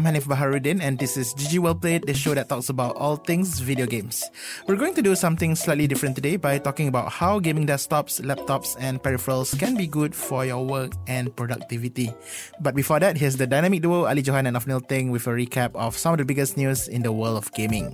I'm Hanif Baharuddin, and this is GG Well Played, the show that talks about all things video games. We're going to do something slightly different today by talking about how gaming desktops, laptops, and peripherals can be good for your work and productivity. But before that, here's the dynamic duo Ali Johan and Afnil Ting with a recap of some of the biggest news in the world of gaming.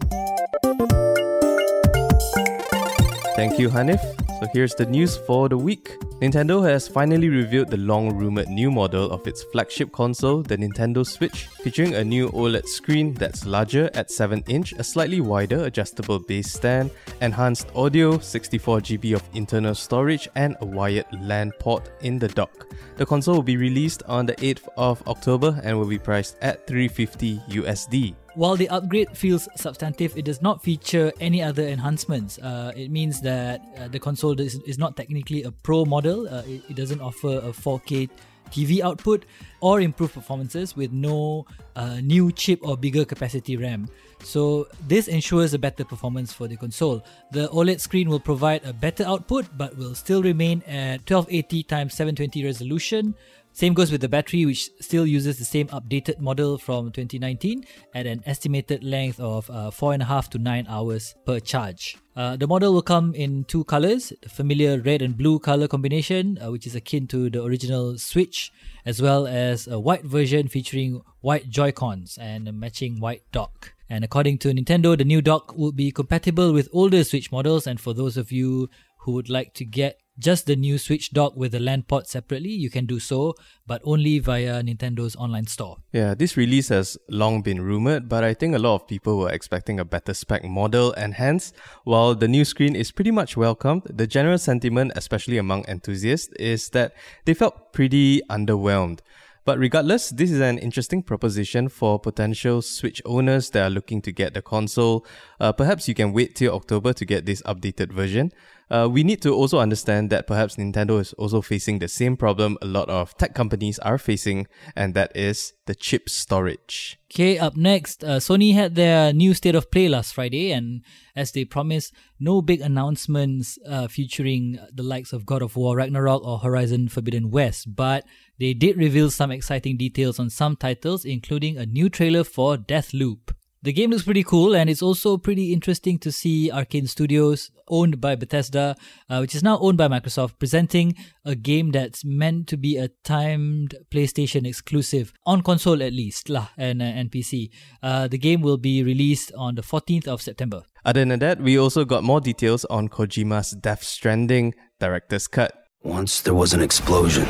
Thank you, Hanif. So here's the news for the week. Nintendo has finally revealed the long rumored new model of its flagship console, the Nintendo Switch, featuring a new OLED screen that's larger at 7 inch, a slightly wider adjustable base stand, enhanced audio, 64GB of internal storage, and a wired LAN port in the dock. The console will be released on the 8th of October and will be priced at 350 USD. While the upgrade feels substantive, it does not feature any other enhancements. Uh, it means that uh, the console is, is not technically a pro model. Uh, it, it, doesn't offer a 4K TV output or improved performances with no uh, new chip or bigger capacity RAM. So this ensures a better performance for the console. The OLED screen will provide a better output but will still remain at 1280 x 720 resolution same goes with the battery, which still uses the same updated model from 2019 at an estimated length of uh, 4.5 to 9 hours per charge. Uh, the model will come in two colors the familiar red and blue color combination, uh, which is akin to the original Switch, as well as a white version featuring white Joy-Cons and a matching white dock. And according to Nintendo, the new dock will be compatible with older Switch models. And for those of you who would like to get just the new Switch dock with the LAN port separately, you can do so, but only via Nintendo's online store. Yeah, this release has long been rumored, but I think a lot of people were expecting a better spec model, and hence, while the new screen is pretty much welcomed, the general sentiment, especially among enthusiasts, is that they felt pretty underwhelmed. But regardless, this is an interesting proposition for potential Switch owners that are looking to get the console. Uh, perhaps you can wait till October to get this updated version. Uh, we need to also understand that perhaps Nintendo is also facing the same problem a lot of tech companies are facing, and that is the chip storage. Okay, up next, uh, Sony had their new state of play last Friday, and as they promised, no big announcements uh, featuring the likes of God of War Ragnarok or Horizon Forbidden West, but they did reveal some exciting details on some titles, including a new trailer for Deathloop. The game looks pretty cool, and it's also pretty interesting to see Arkane Studios, owned by Bethesda, uh, which is now owned by Microsoft, presenting a game that's meant to be a timed PlayStation exclusive, on console at least, lah, and, uh, and PC. Uh, the game will be released on the 14th of September. Other than that, we also got more details on Kojima's Death Stranding director's cut. Once there was an explosion,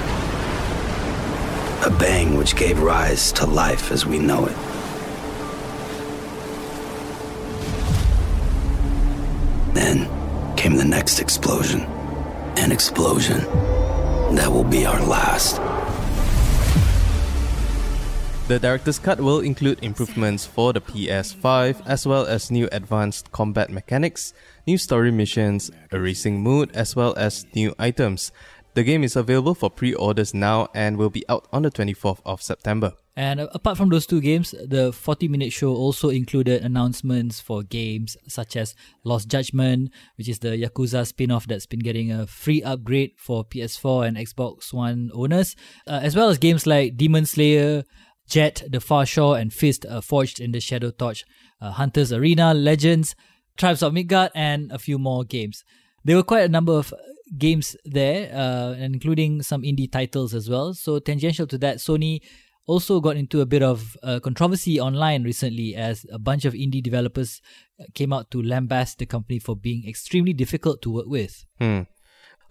a bang which gave rise to life as we know it. Then came the next explosion. An explosion that will be our last. The director's cut will include improvements for the PS5 as well as new advanced combat mechanics, new story missions, a racing mode, as well as new items. The game is available for pre orders now and will be out on the 24th of September. And apart from those two games, the 40 minute show also included announcements for games such as Lost Judgment, which is the Yakuza spin off that's been getting a free upgrade for PS4 and Xbox One owners, uh, as well as games like Demon Slayer, Jett, The Far Shore, and Fist uh, Forged in the Shadow Torch, uh, Hunter's Arena, Legends, Tribes of Midgard, and a few more games. There were quite a number of games there, uh, including some indie titles as well. So, tangential to that, Sony also got into a bit of uh, controversy online recently as a bunch of indie developers uh, came out to lambast the company for being extremely difficult to work with. Hmm.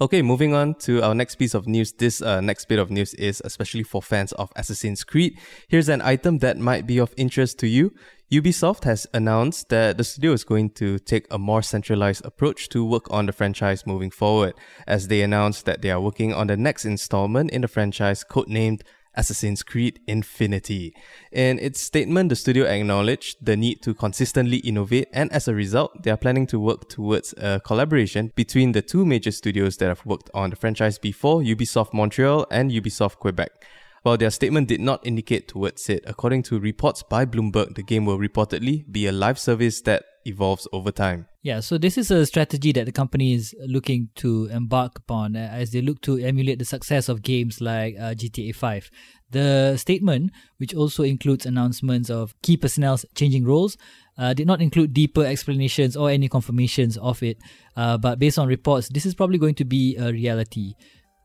Okay, moving on to our next piece of news. This uh, next bit of news is especially for fans of Assassin's Creed. Here's an item that might be of interest to you. Ubisoft has announced that the studio is going to take a more centralized approach to work on the franchise moving forward, as they announced that they are working on the next installment in the franchise codenamed Assassin's Creed Infinity. In its statement, the studio acknowledged the need to consistently innovate, and as a result, they are planning to work towards a collaboration between the two major studios that have worked on the franchise before Ubisoft Montreal and Ubisoft Quebec. While their statement did not indicate towards it, according to reports by Bloomberg, the game will reportedly be a live service that evolves over time. Yeah, so this is a strategy that the company is looking to embark upon uh, as they look to emulate the success of games like uh, GTA 5. The statement, which also includes announcements of key personnel changing roles, uh, did not include deeper explanations or any confirmations of it. Uh, but based on reports, this is probably going to be a reality.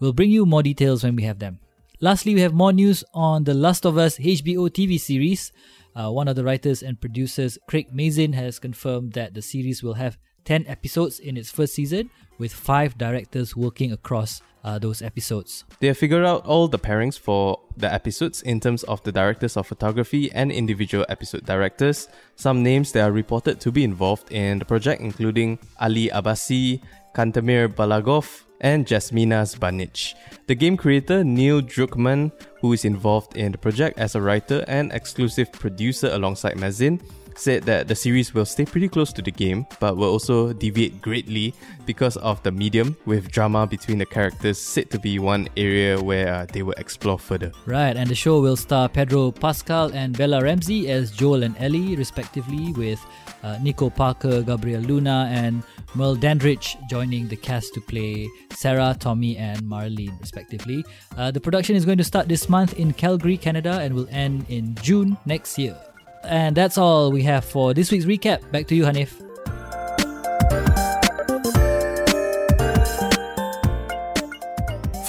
We'll bring you more details when we have them. Lastly, we have more news on The Last of Us HBO TV series. Uh, one of the writers and producers, Craig Mazin, has confirmed that the series will have 10 episodes in its first season, with five directors working across uh, those episodes. They have figured out all the pairings for the episodes in terms of the directors of photography and individual episode directors. Some names that are reported to be involved in the project, including Ali Abbasi, Kantemir Balagov, and Jasmina Zbanic. The game creator Neil Druckmann, who is involved in the project as a writer and exclusive producer alongside Mazin, said that the series will stay pretty close to the game, but will also deviate greatly because of the medium, with drama between the characters said to be one area where uh, they will explore further. Right, and the show will star Pedro Pascal and Bella Ramsey as Joel and Ellie, respectively, with uh, Nico Parker, Gabriel Luna, and Merle Dandridge joining the cast to play Sarah, Tommy, and Marlene, respectively. Uh, the production is going to start this month in Calgary, Canada, and will end in June next year. And that's all we have for this week's recap. Back to you, Hanif.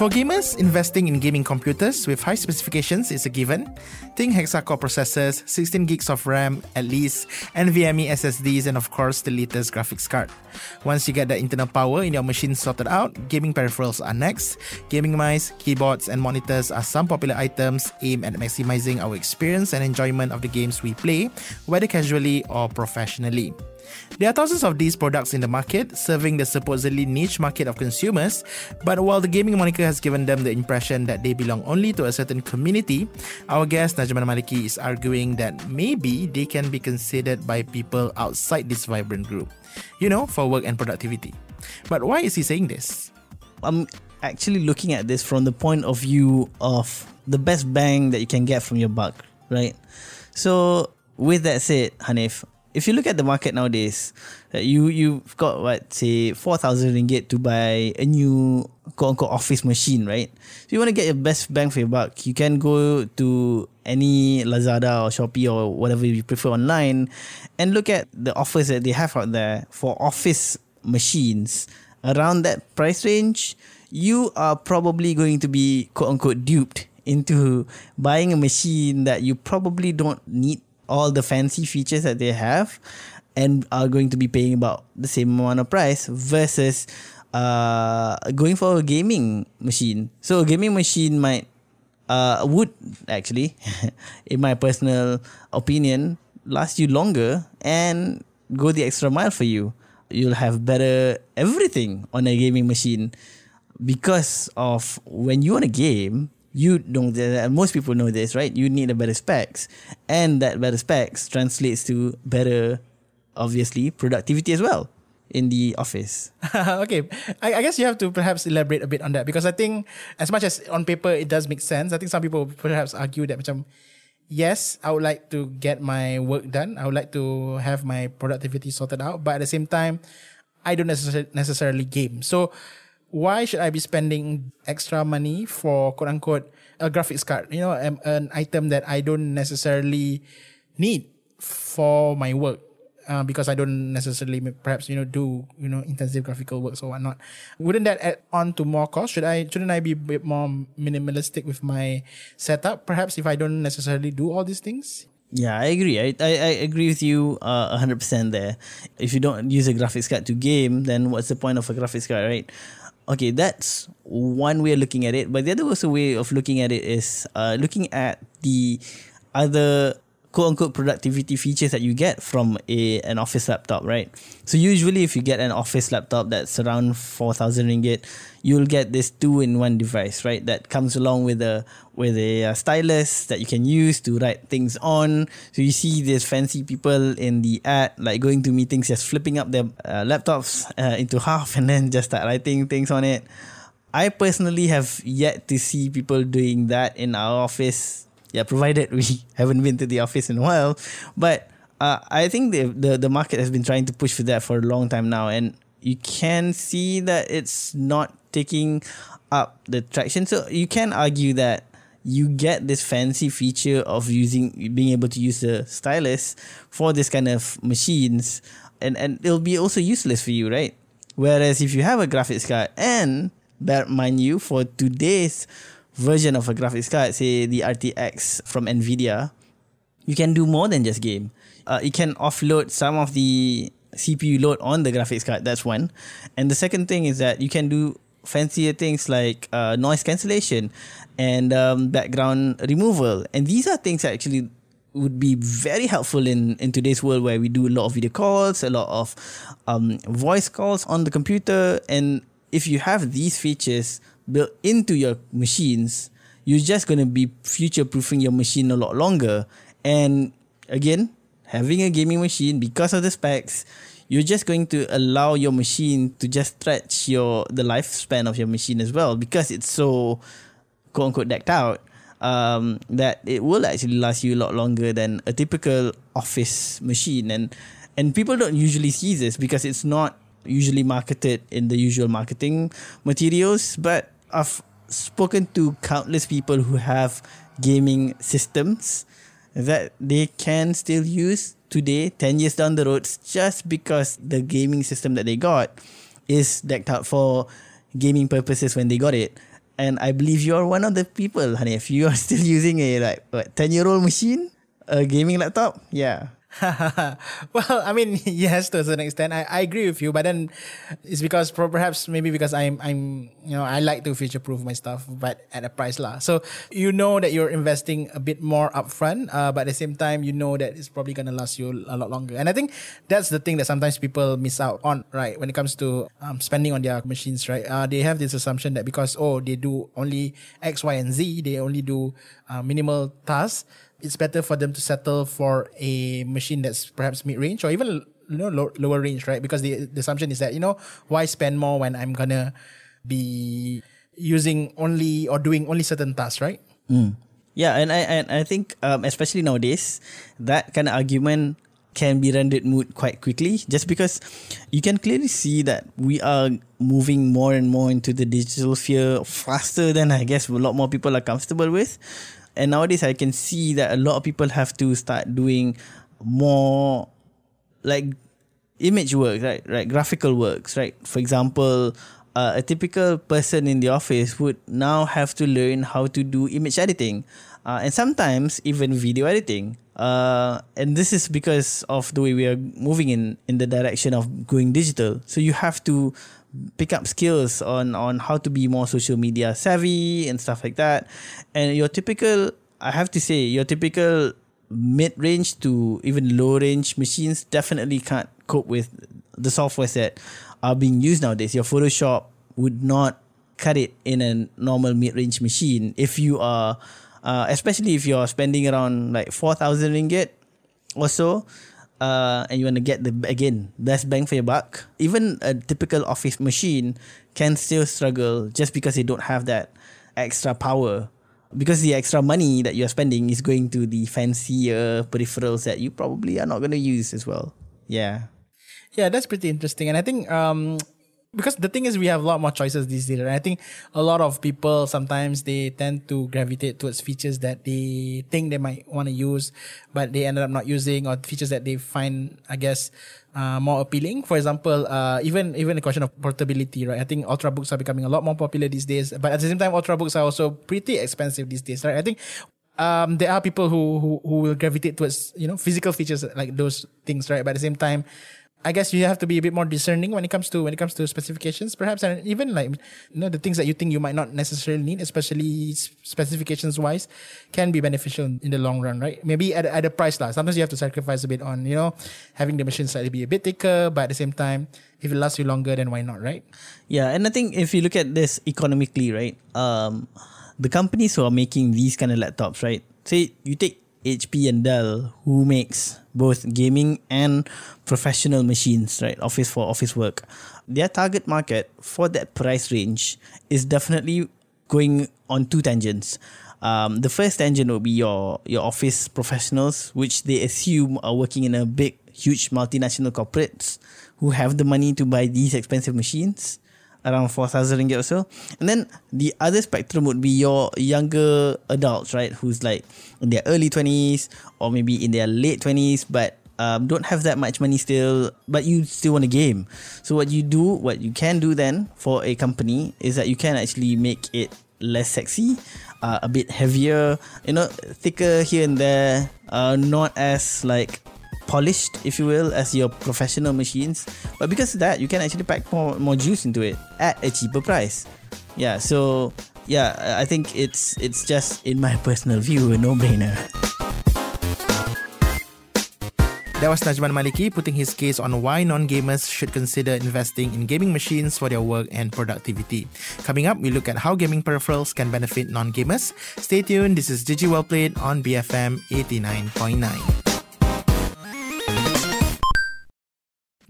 For gamers, investing in gaming computers with high specifications is a given. Think hexa-core processors, 16 gigs of RAM at least, NVMe SSDs, and of course the latest graphics card. Once you get the internal power in your machine sorted out, gaming peripherals are next. Gaming mice, keyboards, and monitors are some popular items aimed at maximizing our experience and enjoyment of the games we play, whether casually or professionally. There are thousands of these products in the market, serving the supposedly niche market of consumers, but while the gaming moniker has given them the impression that they belong only to a certain community, our guest Najman Maliki is arguing that maybe they can be considered by people outside this vibrant group, you know, for work and productivity. But why is he saying this? I'm actually looking at this from the point of view of the best bang that you can get from your buck, right? So, with that said, Hanif, if you look at the market nowadays, you you've got what say four thousand ringgit to buy a new quote unquote office machine, right? So you want to get your best bang for your buck, you can go to any Lazada or Shopee or whatever you prefer online, and look at the offers that they have out there for office machines around that price range. You are probably going to be quote unquote duped into buying a machine that you probably don't need all the fancy features that they have and are going to be paying about the same amount of price versus uh, going for a gaming machine. So a gaming machine might uh, would actually, in my personal opinion, last you longer and go the extra mile for you. You'll have better everything on a gaming machine because of when you want a game, you know that most people know this, right? You need a better specs, and that better specs translates to better, obviously, productivity as well in the office. okay, I, I guess you have to perhaps elaborate a bit on that because I think as much as on paper it does make sense, I think some people perhaps argue that yes, I would like to get my work done. I would like to have my productivity sorted out, but at the same time, I don't necessarily game. So why should I be spending extra money for quote unquote a graphics card? You know, an, an item that I don't necessarily need for my work. Uh, because I don't necessarily perhaps you know do you know intensive graphical work or whatnot. Wouldn't that add on to more cost? Should I shouldn't I be a bit more minimalistic with my setup? Perhaps if I don't necessarily do all these things. Yeah, I agree. I, I, I agree with you uh, 100% there. If you don't use a graphics card to game, then what's the point of a graphics card, right? Okay, that's one way of looking at it. But the other also way of looking at it is uh, looking at the other quote unquote productivity features that you get from a an office laptop, right? So usually if you get an office laptop that's around four thousand ringgit, you'll get this two in one device, right? That comes along with a with a uh, stylus that you can use to write things on. So you see these fancy people in the ad like going to meetings just flipping up their uh, laptops uh, into half and then just start writing things on it. I personally have yet to see people doing that in our office. Yeah, provided we haven't been to the office in a while. But uh, I think the, the the market has been trying to push for that for a long time now, and you can see that it's not taking up the traction. So you can argue that you get this fancy feature of using being able to use the stylus for this kind of machines, and and it'll be also useless for you, right? Whereas if you have a graphics card and bear mind you for today's version of a graphics card, say the RTX from Nvidia, you can do more than just game. Uh, you can offload some of the CPU load on the graphics card. That's one, and the second thing is that you can do fancier things like uh, noise cancellation and um, background removal, and these are things that actually would be very helpful in, in today's world where we do a lot of video calls, a lot of um, voice calls on the computer. And if you have these features built into your machines, you're just going to be future proofing your machine a lot longer. And again, having a gaming machine because of the specs, you're just going to allow your machine to just stretch your the lifespan of your machine as well because it's so quote unquote decked out um, that it will actually last you a lot longer than a typical office machine and and people don't usually see this because it's not usually marketed in the usual marketing materials but I've spoken to countless people who have gaming systems that they can still use today 10 years down the road just because the gaming system that they got is decked out for gaming purposes when they got it and I believe you're one of the people, honey. If you are still using a like what ten year old machine, a gaming laptop, yeah. well, I mean, yes, to a certain extent, I, I agree with you, but then it's because perhaps maybe because I'm I'm you know I like to future proof my stuff, but at a price lah. So you know that you're investing a bit more upfront, uh, but at the same time, you know that it's probably gonna last you a lot longer. And I think that's the thing that sometimes people miss out on, right? When it comes to um, spending on their machines, right? Uh, they have this assumption that because oh they do only X, Y, and Z, they only do uh, minimal tasks it's better for them to settle for a machine that's perhaps mid range or even you know low, lower range, right? Because the, the assumption is that you know why spend more when I'm gonna be using only or doing only certain tasks, right? Mm. Yeah, and I and I think um, especially nowadays that kind of argument can be rendered moot quite quickly just because you can clearly see that we are moving more and more into the digital sphere faster than I guess a lot more people are comfortable with. And nowadays, I can see that a lot of people have to start doing more like image work, right? Right, graphical works, right? For example, uh, a typical person in the office would now have to learn how to do image editing, uh, and sometimes even video editing. Uh, and this is because of the way we are moving in in the direction of going digital. So you have to pick up skills on on how to be more social media savvy and stuff like that. And your typical, I have to say, your typical mid range to even low range machines definitely can't cope with the software that are being used nowadays. Your Photoshop would not cut it in a normal mid range machine if you are, uh, especially if you're spending around like four thousand ringgit or so uh, and you want to get the again best bang for your buck, even a typical office machine can still struggle just because they don't have that extra power. Because the extra money that you're spending is going to the fancier peripherals that you probably are not going to use as well. Yeah. Yeah, that's pretty interesting. And I think um, because the thing is we have a lot more choices these days. And I think a lot of people sometimes they tend to gravitate towards features that they think they might want to use, but they ended up not using, or features that they find, I guess, uh, more appealing. For example, uh, even even the question of portability, right? I think ultrabooks are becoming a lot more popular these days, but at the same time, ultrabooks are also pretty expensive these days, right? I think um, there are people who, who who will gravitate towards you know physical features like those things, right? But at the same time, I guess you have to be a bit more discerning when it comes to when it comes to specifications, perhaps, and even like you know the things that you think you might not necessarily need, especially specifications wise, can be beneficial in the long run, right? Maybe at at a price lah. Sometimes you have to sacrifice a bit on you know having the machine slightly be a bit thicker, but at the same time, if it lasts you longer, then why not, right? Yeah, and I think if you look at this economically, right, um, the companies who are making these kind of laptops, right, say you take HP and Dell, who makes both gaming and professional machines, right? Office for office work. Their target market for that price range is definitely going on two tangents. Um, the first tangent will be your your office professionals, which they assume are working in a big, huge multinational corporates who have the money to buy these expensive machines around 4,000 ringgit or so. And then the other spectrum would be your younger adults, right? Who's like in their early 20s or maybe in their late 20s, but um, don't have that much money still, but you still want a game. So what you do, what you can do then for a company is that you can actually make it less sexy, uh, a bit heavier, you know, thicker here and there, uh, not as like polished, if you will, as your professional machines. But because of that, you can actually pack more more juice into it at a cheaper price. Yeah, so yeah, I think it's it's just in my personal view a no brainer. That was Najman Maliki putting his case on why non gamers should consider investing in gaming machines for their work and productivity. Coming up, we look at how gaming peripherals can benefit non gamers. Stay tuned, this is GG Well Played on BFM 89.9.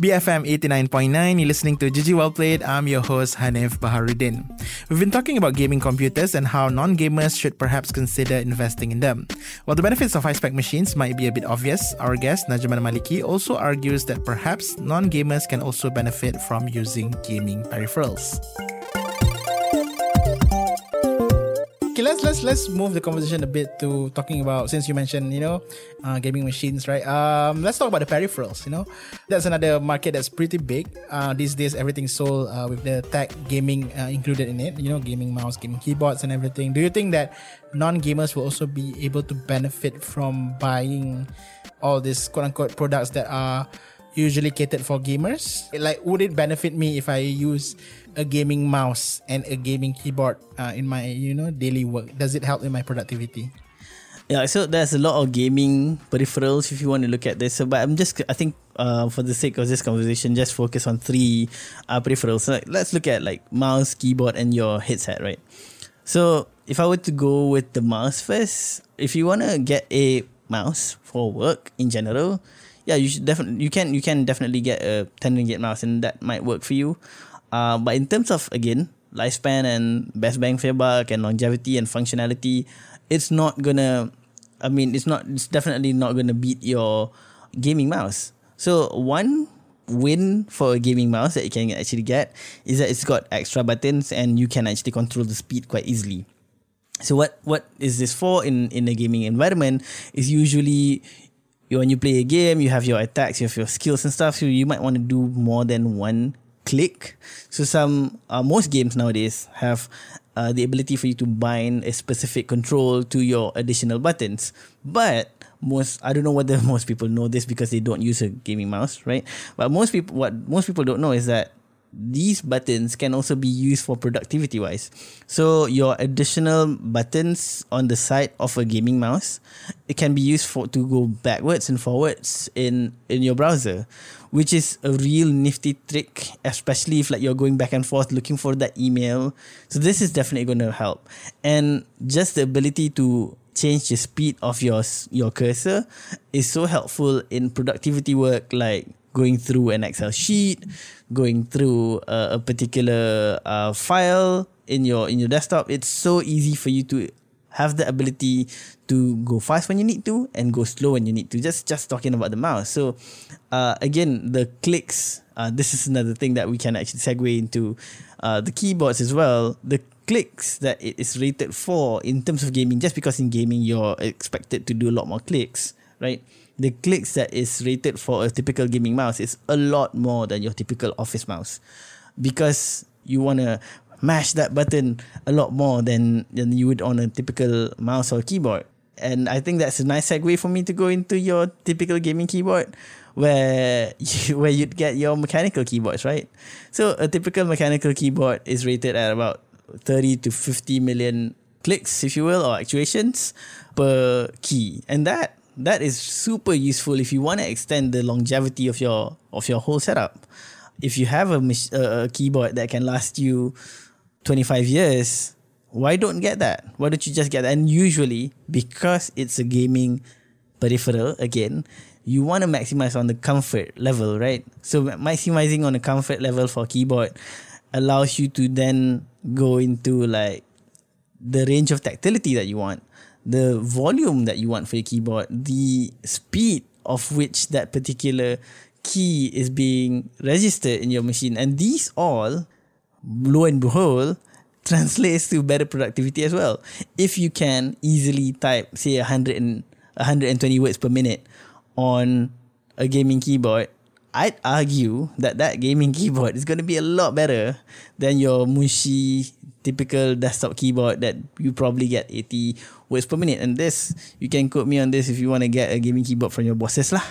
BFM 89.9, you're listening to GG Well Played. I'm your host, Hanif Baharuddin. We've been talking about gaming computers and how non gamers should perhaps consider investing in them. While the benefits of high spec machines might be a bit obvious, our guest, Najman Maliki, also argues that perhaps non gamers can also benefit from using gaming peripherals. Okay, let's let's let's move the conversation a bit to talking about since you mentioned you know uh, gaming machines, right? Um, let's talk about the peripherals. You know, that's another market that's pretty big uh, these days. Everything's sold uh, with the tech gaming uh, included in it. You know, gaming mouse, gaming keyboards, and everything. Do you think that non-gamers will also be able to benefit from buying all these quote unquote products that are usually catered for gamers? Like, would it benefit me if I use a gaming mouse and a gaming keyboard uh, in my you know daily work? Does it help in my productivity? Yeah, so there's a lot of gaming peripherals if you want to look at this. So, but I'm just, I think, uh, for the sake of this conversation, just focus on three uh, peripherals. So, like, let's look at like mouse, keyboard, and your headset, right? So, if I were to go with the mouse first, if you want to get a mouse for work in general, yeah, you should definitely you can you can definitely get a 10 ringgit mouse and that might work for you. Uh, but in terms of again lifespan and best bang for buck and longevity and functionality, it's not gonna. I mean, it's not. It's definitely not gonna beat your gaming mouse. So one win for a gaming mouse that you can actually get is that it's got extra buttons and you can actually control the speed quite easily. So what what is this for in in a gaming environment is usually when you play a game, you have your attacks, you have your skills and stuff. So you might want to do more than one click. So some uh, most games nowadays have uh, the ability for you to bind a specific control to your additional buttons. But most I don't know whether most people know this because they don't use a gaming mouse, right? But most people what most people don't know is that these buttons can also be used for productivity wise. So your additional buttons on the side of a gaming mouse, it can be used for to go backwards and forwards in in your browser, which is a real nifty trick, especially if like you're going back and forth looking for that email. So this is definitely going to help. And just the ability to change the speed of your your cursor is so helpful in productivity work like going through an Excel sheet, going through a, a particular uh, file in your in your desktop. It's so easy for you to have the ability to go fast when you need to and go slow when you need to. Just just talking about the mouse. So uh, again, the clicks. Uh, this is another thing that we can actually segue into uh, the keyboards as well. The clicks that it is rated for in terms of gaming, just because in gaming you're expected to do a lot more clicks, right? the clicks that is rated for a typical gaming mouse is a lot more than your typical office mouse because you want to mash that button a lot more than, than you would on a typical mouse or keyboard. And I think that's a nice segue for me to go into your typical gaming keyboard where you, where you'd get your mechanical keyboards, right? So a typical mechanical keyboard is rated at about 30 to 50 million clicks, if you will, or actuations per key. And that that is super useful if you want to extend the longevity of your of your whole setup. If you have a, a keyboard that can last you 25 years, why don't get that? Why don't you just get that? And usually, because it's a gaming peripheral, again, you want to maximize on the comfort level, right? So maximizing on the comfort level for keyboard allows you to then go into like the range of tactility that you want, the volume that you want for your keyboard, the speed of which that particular key is being registered in your machine. And these all, lo and behold, translates to better productivity as well. If you can easily type, say, 100 and 120 words per minute on a gaming keyboard, I'd argue that that gaming keyboard is going to be a lot better than your mushy typical desktop keyboard that you probably get 80 words per minute. And this, you can quote me on this if you want to get a gaming keyboard from your bosses lah.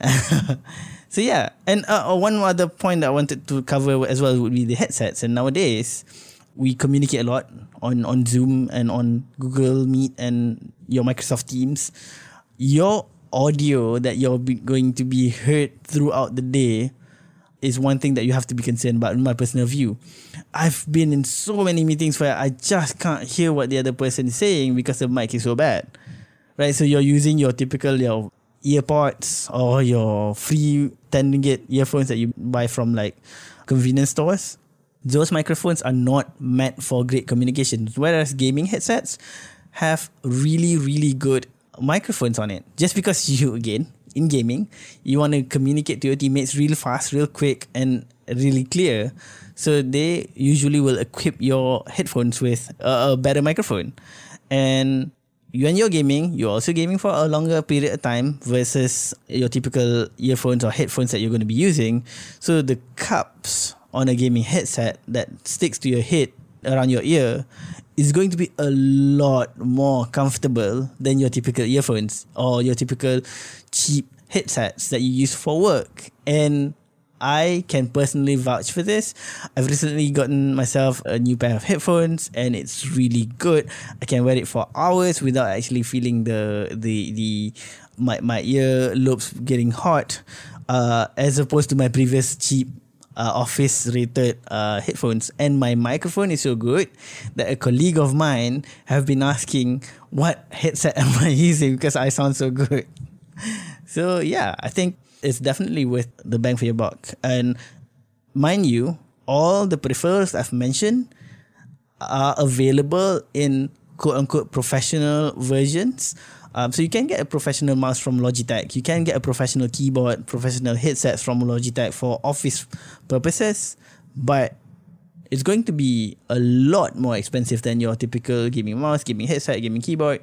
so yeah, and uh, uh, one other point that I wanted to cover as well would be the headsets. And nowadays, we communicate a lot on on Zoom and on Google Meet and your Microsoft Teams. Your audio that you're going to be heard throughout the day is one thing that you have to be concerned about in my personal view. I've been in so many meetings where I just can't hear what the other person is saying because the mic is so bad. Right? So you're using your typical your earpods or your free 10 ringgit earphones that you buy from like convenience stores. Those microphones are not meant for great communication. Whereas gaming headsets have really, really good microphones on it. Just because you, again, in gaming, you want to communicate to your teammates real fast, real quick, and really clear. So they usually will equip your headphones with a, a better microphone. And when you're gaming, you're also gaming for a longer period of time versus your typical earphones or headphones that you're going to be using. So the cups on a gaming headset that sticks to your head around your ear is going to be a lot more comfortable than your typical earphones or your typical cheap headsets that you use for work. And I can personally vouch for this. I've recently gotten myself a new pair of headphones and it's really good. I can wear it for hours without actually feeling the the the my my ear lobes getting hot. Uh, as opposed to my previous cheap uh, office rated uh, headphones and my microphone is so good that a colleague of mine have been asking what headset am I using because I sound so good. So yeah, I think it's definitely worth the bang for your buck. And mind you, all the peripherals I've mentioned are available in quote unquote professional versions um, so you can get a professional mouse from Logitech. You can get a professional keyboard, professional headsets from Logitech for office purposes, but it's going to be a lot more expensive than your typical gaming mouse, gaming headset, gaming keyboard,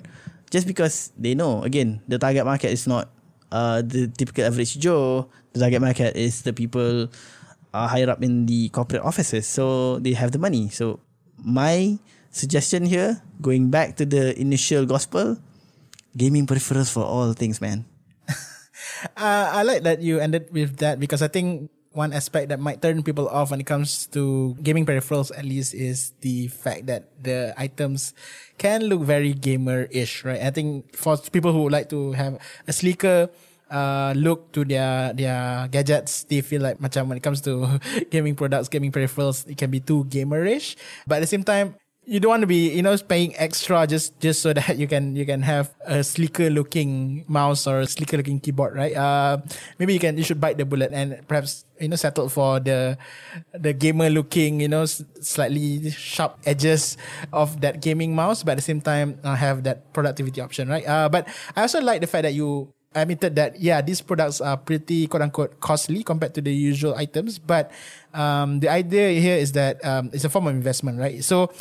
just because they know again the target market is not uh, the typical average Joe. The target market is the people uh, higher up in the corporate offices, so they have the money. So my suggestion here, going back to the initial gospel, gaming peripherals for all things, man. uh, I like that you ended with that because I think one aspect that might turn people off when it comes to gaming peripherals, at least, is the fact that the items can look very gamer-ish, right? I think for people who like to have a sleeker uh, look to their their gadgets, they feel like macam when it comes to gaming products, gaming peripherals, it can be too gamerish. But at the same time, you don't want to be you know paying extra just just so that you can you can have a sleeker looking mouse or a sleeker looking keyboard right? Uh maybe you can you should bite the bullet and perhaps you know settle for the the gamer looking you know slightly sharp edges of that gaming mouse but at the same time uh, have that productivity option right? Uh but i also like the fact that you admitted that yeah these products are pretty quote unquote costly compared to the usual items but um the idea here is that um it's a form of investment right? So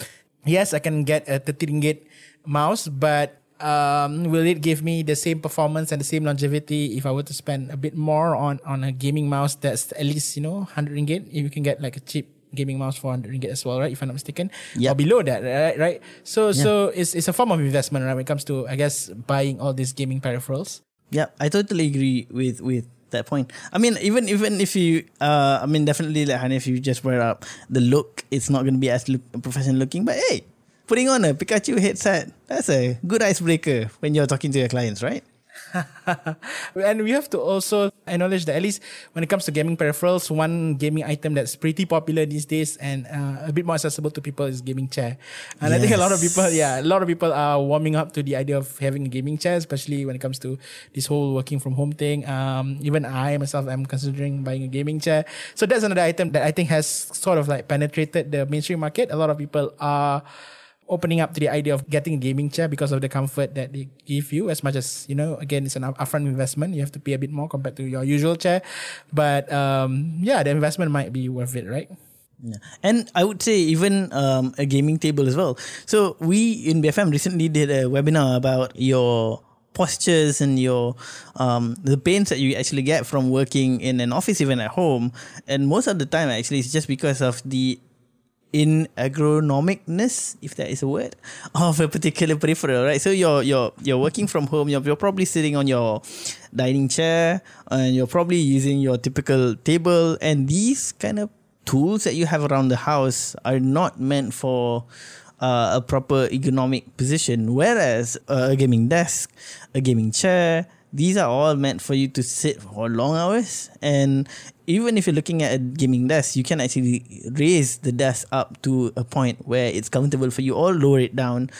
yes, I can get a 30 ringgit mouse, but um, will it give me the same performance and the same longevity if I were to spend a bit more on, on a gaming mouse that's at least, you know, 100 ringgit? If you can get like a cheap gaming mouse for 100 ringgit as well, right? If I'm not mistaken. Yep. Or below that, right? Right. So, yeah. so it's, it's a form of investment, right? When it comes to, I guess, buying all these gaming peripherals. Yeah, I totally agree with, with that point. I mean, even even if you, uh, I mean, definitely like Hanif, you just wear up the look. It's not going to be as look, professional looking, but hey, putting on a Pikachu headset, that's a good icebreaker when you're talking to your clients, right? and we have to also acknowledge that at least when it comes to gaming peripherals, one gaming item that's pretty popular these days and uh, a bit more accessible to people is gaming chair. And I think a lot of people, yeah, a lot of people are warming up to the idea of having a gaming chair, especially when it comes to this whole working from home thing. Um, even I myself am considering buying a gaming chair. So that's another item that I think has sort of like penetrated the mainstream market. A lot of people are opening up to the idea of getting a gaming chair because of the comfort that they give you as much as you know again it's an upfront investment you have to pay a bit more compared to your usual chair but um yeah the investment might be worth it right Yeah. And I would say even um, a gaming table as well. So we in BFM recently did a webinar about your postures and your um, the pains that you actually get from working in an office even at home. And most of the time actually it's just because of the in agronomicness, if that is a word, of a particular peripheral, right? So you're you're you're working from home. You're, you're probably sitting on your dining chair, and you're probably using your typical table. And these kind of tools that you have around the house are not meant for uh, a proper ergonomic position. Whereas uh, a gaming desk, a gaming chair, these are all meant for you to sit for long hours. And even if you're looking at a gaming desk, you can actually raise the desk up to a point where it's comfortable for you, or lower it down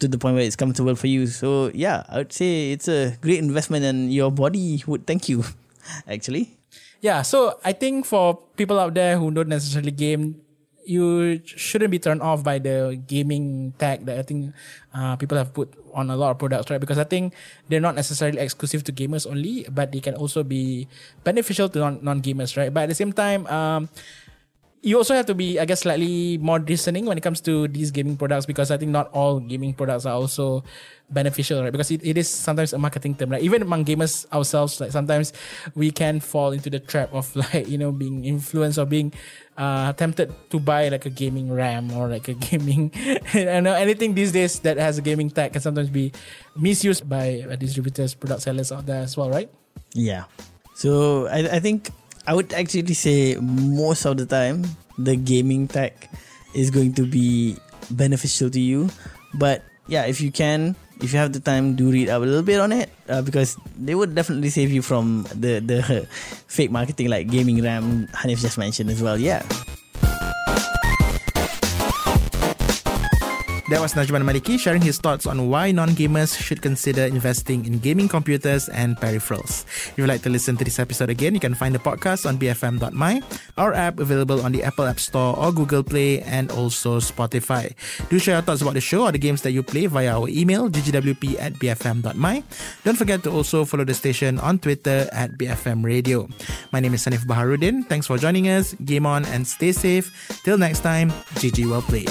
to the point where it's comfortable for you. So yeah, I would say it's a great investment, and your body would thank you. Actually. Yeah, so I think for people out there who don't necessarily game, you shouldn't be turned off by the gaming tag that I think uh, people have put on a lot of products, right? Because I think they're not necessarily exclusive to gamers only, but they can also be beneficial to non non gamers, right? But at the same time, um, you also have to be, I guess, slightly more discerning when it comes to these gaming products because I think not all gaming products are also beneficial, right? Because it, it is sometimes a marketing term, right? Even among gamers ourselves, like sometimes we can fall into the trap of like, you know, being influenced or being uh, tempted to buy like a gaming RAM or like a gaming, I know anything these days that has a gaming tag can sometimes be misused by uh, distributors, product sellers out there as well, right? Yeah. So I, I think I would actually say most of the time the gaming tech is going to be beneficial to you. But yeah, if you can, if you have the time, do read up a little bit on it uh, because they would definitely save you from the the fake marketing like gaming RAM Hanif just mentioned as well. Yeah. That was Najman Maliki sharing his thoughts on why non-gamers should consider investing in gaming computers and peripherals. If you'd like to listen to this episode again, you can find the podcast on bfm.my, our app available on the Apple App Store or Google Play and also Spotify. Do share your thoughts about the show or the games that you play via our email, ggwp at bfm.my. Don't forget to also follow the station on Twitter at BFM Radio. My name is Hanif Baharuddin. Thanks for joining us. Game on and stay safe. Till next time, GG well played.